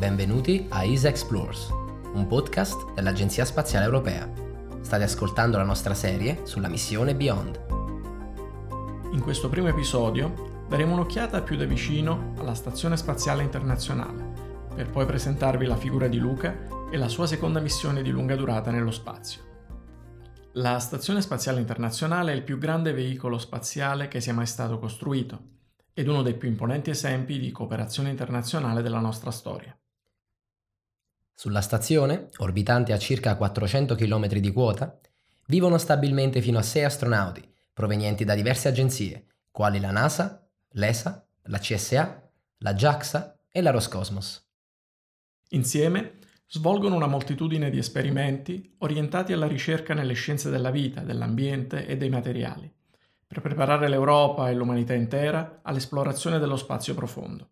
Benvenuti a ESA Explores, un podcast dell'Agenzia Spaziale Europea. State ascoltando la nostra serie sulla missione Beyond. In questo primo episodio daremo un'occhiata più da vicino alla Stazione Spaziale Internazionale, per poi presentarvi la figura di Luca e la sua seconda missione di lunga durata nello spazio. La Stazione Spaziale Internazionale è il più grande veicolo spaziale che sia mai stato costruito ed uno dei più imponenti esempi di cooperazione internazionale della nostra storia. Sulla stazione, orbitante a circa 400 km di quota, vivono stabilmente fino a 6 astronauti provenienti da diverse agenzie, quali la NASA, l'ESA, la CSA, la JAXA e la Roscosmos. Insieme svolgono una moltitudine di esperimenti orientati alla ricerca nelle scienze della vita, dell'ambiente e dei materiali, per preparare l'Europa e l'umanità intera all'esplorazione dello spazio profondo.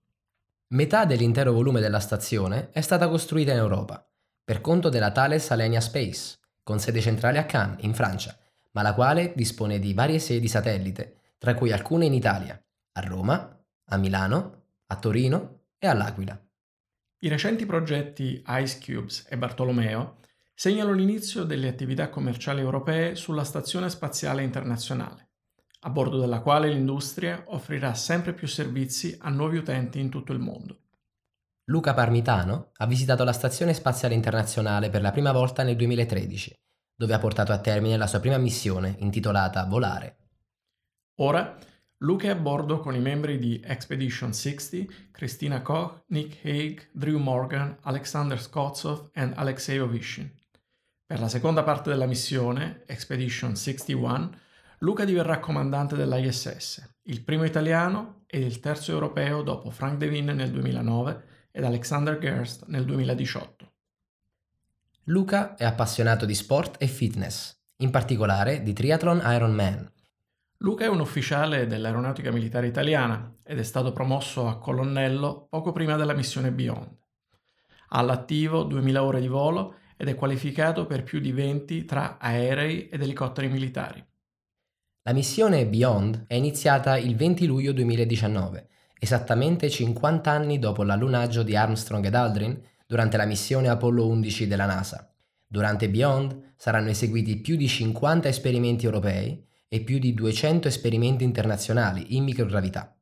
Metà dell'intero volume della stazione è stata costruita in Europa, per conto della Thales Alenia Space, con sede centrale a Cannes, in Francia, ma la quale dispone di varie sedi satellite, tra cui alcune in Italia, a Roma, a Milano, a Torino e all'Aquila. I recenti progetti Ice Cubes e Bartolomeo segnano l'inizio delle attività commerciali europee sulla Stazione Spaziale Internazionale, a bordo della quale l'industria offrirà sempre più servizi a nuovi utenti in tutto il mondo. Luca Parmitano ha visitato la Stazione Spaziale Internazionale per la prima volta nel 2013 dove ha portato a termine la sua prima missione intitolata Volare. Ora Luke è a bordo con i membri di Expedition 60, Christina Koch, Nick Hague, Drew Morgan, Alexander Skotsov e Alexei Ovishин. Per la seconda parte della missione, Expedition 61, Luca diverrà comandante dell'ISS, il primo italiano e il terzo europeo dopo Frank Devin nel 2009 ed Alexander Gerst nel 2018. Luca è appassionato di sport e fitness, in particolare di triathlon Ironman. Luca è un ufficiale dell'Aeronautica Militare Italiana ed è stato promosso a colonnello poco prima della missione Beyond. Ha all'attivo 2000 ore di volo ed è qualificato per più di 20 tra aerei ed elicotteri militari. La missione Beyond è iniziata il 20 luglio 2019, esattamente 50 anni dopo l'allunaggio di Armstrong ed Aldrin durante la missione Apollo 11 della NASA. Durante Beyond saranno eseguiti più di 50 esperimenti europei e più di 200 esperimenti internazionali in microgravità.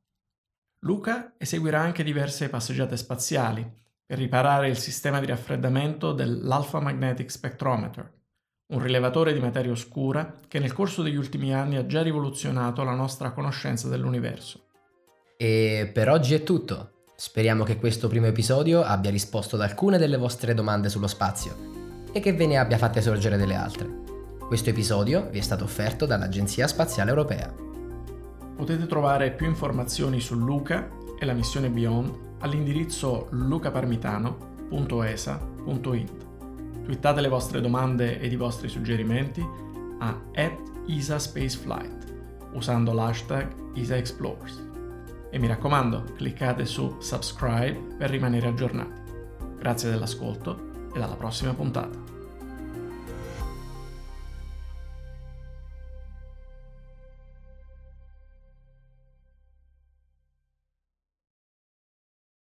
Luca eseguirà anche diverse passeggiate spaziali per riparare il sistema di raffreddamento dell'Alpha Magnetic Spectrometer, un rilevatore di materia oscura che nel corso degli ultimi anni ha già rivoluzionato la nostra conoscenza dell'universo. E per oggi è tutto. Speriamo che questo primo episodio abbia risposto ad alcune delle vostre domande sullo spazio e che ve ne abbia fatte sorgere delle altre. Questo episodio vi è stato offerto dall'Agenzia Spaziale Europea. Potete trovare più informazioni su Luca e la missione Beyond all'indirizzo lucaparmitano.esa.int. Twittate le vostre domande ed i vostri suggerimenti a @isaspaceflight usando l'hashtag IsaExplores. E mi raccomando, cliccate su subscribe per rimanere aggiornati. Grazie dell'ascolto e alla prossima puntata.